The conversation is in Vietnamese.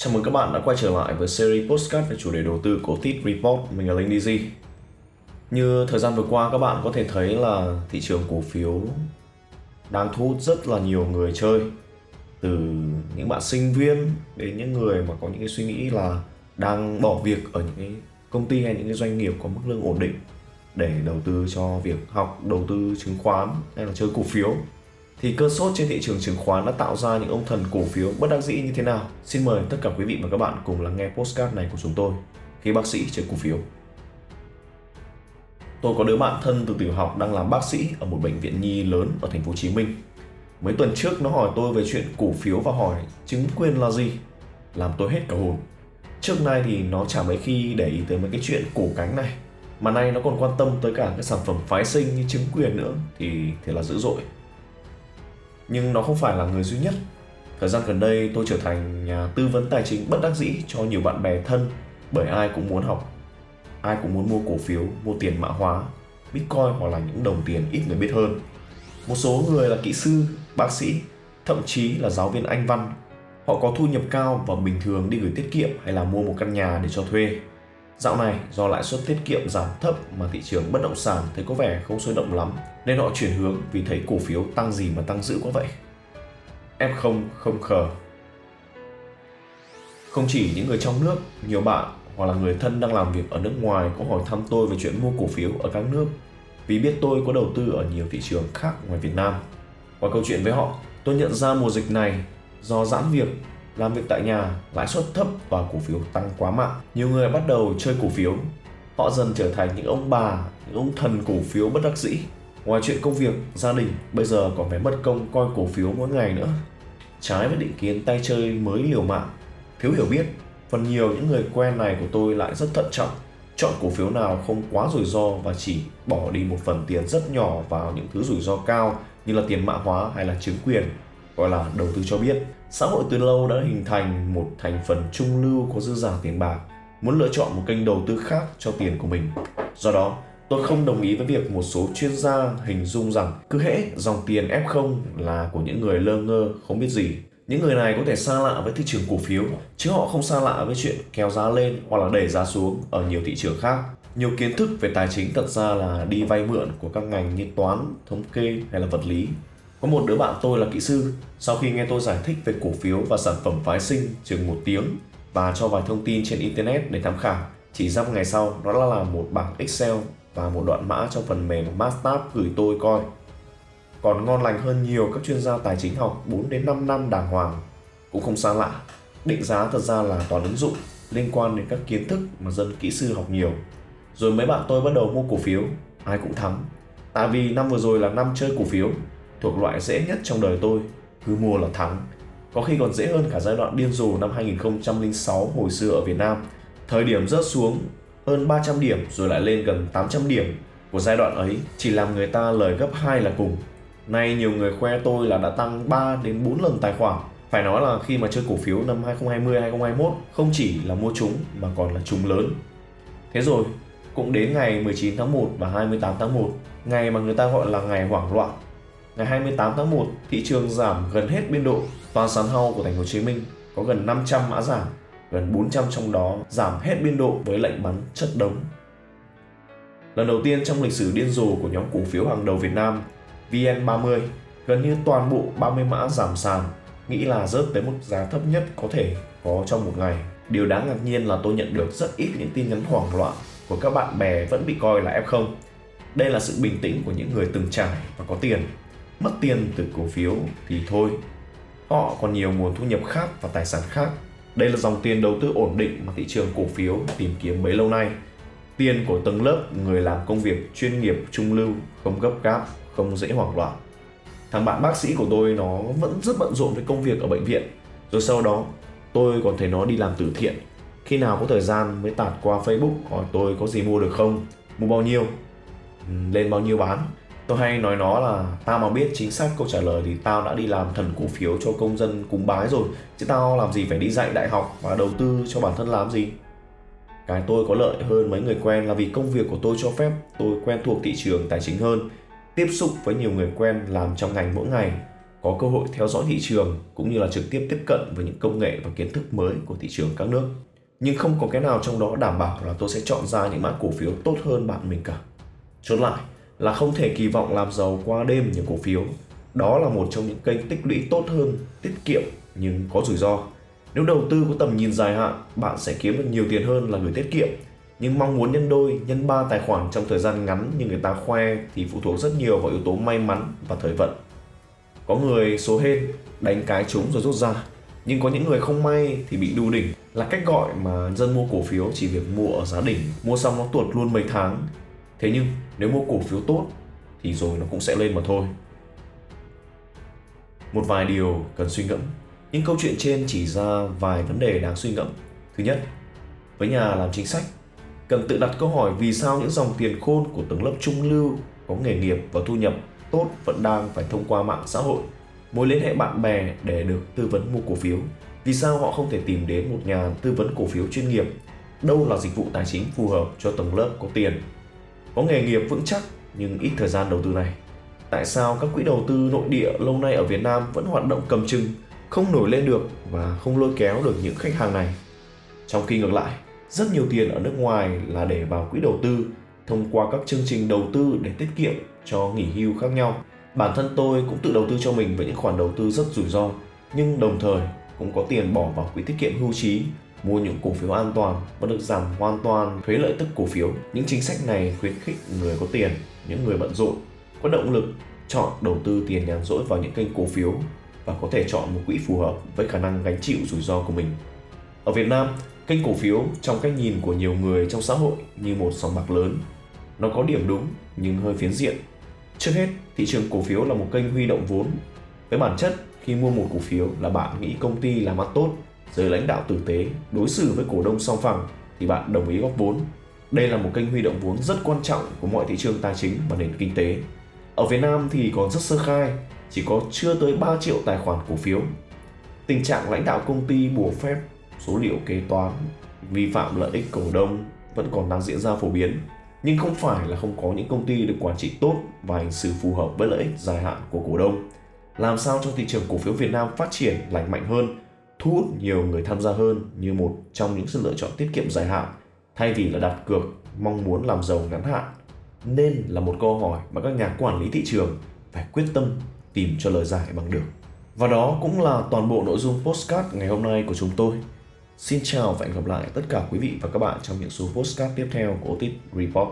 Chào mừng các bạn đã quay trở lại với series postcard về chủ đề đầu tư của Tit Report. Mình là Linh DZ. Như thời gian vừa qua, các bạn có thể thấy là thị trường cổ phiếu đang thu hút rất là nhiều người chơi từ những bạn sinh viên đến những người mà có những cái suy nghĩ là đang bỏ việc ở những cái công ty hay những cái doanh nghiệp có mức lương ổn định để đầu tư cho việc học, đầu tư chứng khoán hay là chơi cổ phiếu thì cơn sốt trên thị trường chứng khoán đã tạo ra những ông thần cổ phiếu bất đắc dĩ như thế nào? Xin mời tất cả quý vị và các bạn cùng lắng nghe postcard này của chúng tôi khi bác sĩ chơi cổ phiếu. Tôi có đứa bạn thân từ tiểu học đang làm bác sĩ ở một bệnh viện nhi lớn ở thành phố Hồ Chí Minh. Mấy tuần trước nó hỏi tôi về chuyện cổ phiếu và hỏi chứng quyền là gì, làm tôi hết cả hồn. Trước nay thì nó chả mấy khi để ý tới mấy cái chuyện cổ cánh này, mà nay nó còn quan tâm tới cả cái sản phẩm phái sinh như chứng quyền nữa thì thì là dữ dội nhưng nó không phải là người duy nhất. Thời gian gần đây tôi trở thành nhà tư vấn tài chính bất đắc dĩ cho nhiều bạn bè thân bởi ai cũng muốn học. Ai cũng muốn mua cổ phiếu, mua tiền mã hóa, Bitcoin hoặc là những đồng tiền ít người biết hơn. Một số người là kỹ sư, bác sĩ, thậm chí là giáo viên Anh văn. Họ có thu nhập cao và bình thường đi gửi tiết kiệm hay là mua một căn nhà để cho thuê. Dạo này do lãi suất tiết kiệm giảm thấp mà thị trường bất động sản thấy có vẻ không sôi động lắm nên họ chuyển hướng vì thấy cổ phiếu tăng gì mà tăng dữ quá vậy. F0 không khờ Không chỉ những người trong nước, nhiều bạn hoặc là người thân đang làm việc ở nước ngoài có hỏi thăm tôi về chuyện mua cổ phiếu ở các nước vì biết tôi có đầu tư ở nhiều thị trường khác ngoài Việt Nam. Qua câu chuyện với họ, tôi nhận ra mùa dịch này do giãn việc làm việc tại nhà, lãi suất thấp và cổ phiếu tăng quá mạnh. Nhiều người bắt đầu chơi cổ phiếu. Họ dần trở thành những ông bà, những ông thần cổ phiếu bất đắc dĩ. Ngoài chuyện công việc, gia đình, bây giờ còn phải mất công coi cổ phiếu mỗi ngày nữa. Trái với định kiến tay chơi mới liều mạng, thiếu hiểu biết, phần nhiều những người quen này của tôi lại rất thận trọng chọn cổ phiếu nào không quá rủi ro và chỉ bỏ đi một phần tiền rất nhỏ vào những thứ rủi ro cao như là tiền mã hóa hay là chứng quyền gọi là đầu tư cho biết. Xã hội từ lâu đã hình thành một thành phần trung lưu có dư giả tiền bạc, muốn lựa chọn một kênh đầu tư khác cho tiền của mình. Do đó, tôi không đồng ý với việc một số chuyên gia hình dung rằng cứ hễ dòng tiền F0 là của những người lơ ngơ, không biết gì. Những người này có thể xa lạ với thị trường cổ phiếu, chứ họ không xa lạ với chuyện kéo giá lên hoặc là đẩy giá xuống ở nhiều thị trường khác. Nhiều kiến thức về tài chính thật ra là đi vay mượn của các ngành như toán, thống kê hay là vật lý có một đứa bạn tôi là kỹ sư, sau khi nghe tôi giải thích về cổ phiếu và sản phẩm phái sinh chừng một tiếng và cho vài thông tin trên Internet để tham khảo, chỉ dăm ngày sau nó đã làm một bảng Excel và một đoạn mã trong phần mềm Matstab gửi tôi coi. Còn ngon lành hơn nhiều các chuyên gia tài chính học 4 đến 5 năm đàng hoàng. Cũng không xa lạ, định giá thật ra là toàn ứng dụng liên quan đến các kiến thức mà dân kỹ sư học nhiều. Rồi mấy bạn tôi bắt đầu mua cổ phiếu, ai cũng thắng. Tại vì năm vừa rồi là năm chơi cổ phiếu thuộc loại dễ nhất trong đời tôi, cứ mua là thắng. Có khi còn dễ hơn cả giai đoạn điên rồ năm 2006 hồi xưa ở Việt Nam. Thời điểm rớt xuống hơn 300 điểm rồi lại lên gần 800 điểm của giai đoạn ấy chỉ làm người ta lời gấp hai là cùng. Nay nhiều người khoe tôi là đã tăng 3 đến 4 lần tài khoản. Phải nói là khi mà chơi cổ phiếu năm 2020 2021 không chỉ là mua chúng mà còn là chúng lớn. Thế rồi, cũng đến ngày 19 tháng 1 và 28 tháng 1, ngày mà người ta gọi là ngày hoảng loạn Ngày 28 tháng 1, thị trường giảm gần hết biên độ. Toàn sàn hau của thành phố Hồ Chí Minh có gần 500 mã giảm, gần 400 trong đó giảm hết biên độ với lệnh bắn chất đống. Lần đầu tiên trong lịch sử điên rồ của nhóm cổ phiếu hàng đầu Việt Nam, VN30, gần như toàn bộ 30 mã giảm sàn, nghĩ là rớt tới mức giá thấp nhất có thể có trong một ngày. Điều đáng ngạc nhiên là tôi nhận được rất ít những tin nhắn hoảng loạn của các bạn bè vẫn bị coi là F0. Đây là sự bình tĩnh của những người từng trải và có tiền mất tiền từ cổ phiếu thì thôi. Họ còn nhiều nguồn thu nhập khác và tài sản khác. Đây là dòng tiền đầu tư ổn định mà thị trường cổ phiếu tìm kiếm bấy lâu nay. Tiền của tầng lớp, người làm công việc chuyên nghiệp, trung lưu, không gấp gáp, không dễ hoảng loạn. Thằng bạn bác sĩ của tôi, nó vẫn rất bận rộn với công việc ở bệnh viện. Rồi sau đó, tôi còn thấy nó đi làm từ thiện. Khi nào có thời gian mới tạt qua facebook hỏi tôi có gì mua được không, mua bao nhiêu. Lên bao nhiêu bán tôi hay nói nó là, tao mà biết chính xác câu trả lời thì tao đã đi làm thần cổ phiếu cho công dân cúng bái rồi, chứ tao làm gì phải đi dạy đại học và đầu tư cho bản thân làm gì cái tôi có lợi hơn mấy người quen là vì công việc của tôi cho phép tôi quen thuộc thị trường tài chính hơn, tiếp xúc với nhiều người quen làm trong ngành mỗi ngày, có cơ hội theo dõi thị trường cũng như là trực tiếp tiếp cận với những công nghệ và kiến thức mới của thị trường các nước. Nhưng không có cái nào trong đó đảm bảo là tôi sẽ chọn ra những mã cổ phiếu tốt hơn bạn mình cả. Chốt lại là không thể kỳ vọng làm giàu qua đêm những cổ phiếu. Đó là một trong những kênh tích lũy tốt hơn, tiết kiệm nhưng có rủi ro. Nếu đầu tư có tầm nhìn dài hạn, bạn sẽ kiếm được nhiều tiền hơn là gửi tiết kiệm. Nhưng mong muốn nhân đôi, nhân ba tài khoản trong thời gian ngắn như người ta khoe thì phụ thuộc rất nhiều vào yếu tố may mắn và thời vận. Có người số hên đánh cái trúng rồi rút ra, nhưng có những người không may thì bị đu đỉnh là cách gọi mà dân mua cổ phiếu chỉ việc mua ở giá đỉnh, mua xong nó tuột luôn mấy tháng. Thế nhưng nếu mua cổ phiếu tốt thì rồi nó cũng sẽ lên mà thôi. Một vài điều cần suy ngẫm những câu chuyện trên chỉ ra vài vấn đề đáng suy ngẫm. Thứ nhất, với nhà làm chính sách, cần tự đặt câu hỏi vì sao những dòng tiền khôn của tầng lớp trung lưu có nghề nghiệp và thu nhập tốt vẫn đang phải thông qua mạng xã hội, mối liên hệ bạn bè để được tư vấn mua cổ phiếu. Vì sao họ không thể tìm đến một nhà tư vấn cổ phiếu chuyên nghiệp? Đâu là dịch vụ tài chính phù hợp cho tầng lớp có tiền? Có nghề nghiệp vững chắc nhưng ít thời gian đầu tư này. Tại sao các quỹ đầu tư nội địa lâu nay ở Việt Nam vẫn hoạt động cầm chừng không nổi lên được và không lôi kéo được những khách hàng này. Trong khi ngược lại, rất nhiều tiền ở nước ngoài là để vào quỹ đầu tư thông qua các chương trình đầu tư để tiết kiệm cho nghỉ hưu khác nhau. Bản thân tôi cũng tự đầu tư cho mình với những khoản đầu tư rất rủi ro, nhưng đồng thời cũng có tiền bỏ vào quỹ tiết kiệm hưu trí, mua những cổ phiếu an toàn và được giảm hoàn toàn thuế lợi tức cổ phiếu. Những chính sách này khuyến khích người có tiền, những người bận rộn có động lực chọn đầu tư tiền nhàn rỗi vào những kênh cổ phiếu và có thể chọn một quỹ phù hợp với khả năng gánh chịu rủi ro của mình. Ở Việt Nam, kênh cổ phiếu trong cách nhìn của nhiều người trong xã hội như một sòng bạc lớn. Nó có điểm đúng nhưng hơi phiến diện. Trước hết, thị trường cổ phiếu là một kênh huy động vốn. Với bản chất, khi mua một cổ phiếu là bạn nghĩ công ty làm ăn tốt, dưới lãnh đạo tử tế, đối xử với cổ đông song phẳng thì bạn đồng ý góp vốn. Đây là một kênh huy động vốn rất quan trọng của mọi thị trường tài chính và nền kinh tế. Ở Việt Nam thì còn rất sơ khai, chỉ có chưa tới 3 triệu tài khoản cổ phiếu. Tình trạng lãnh đạo công ty bùa phép, số liệu kế toán, vi phạm lợi ích cổ đông vẫn còn đang diễn ra phổ biến. Nhưng không phải là không có những công ty được quản trị tốt và hành xử phù hợp với lợi ích dài hạn của cổ đông. Làm sao cho thị trường cổ phiếu Việt Nam phát triển lành mạnh hơn, thu hút nhiều người tham gia hơn như một trong những sự lựa chọn tiết kiệm dài hạn, thay vì là đặt cược mong muốn làm giàu ngắn hạn nên là một câu hỏi mà các nhà quản lý thị trường phải quyết tâm tìm cho lời giải bằng được. Và đó cũng là toàn bộ nội dung postcard ngày hôm nay của chúng tôi. Xin chào và hẹn gặp lại tất cả quý vị và các bạn trong những số postcard tiếp theo của Otis Report.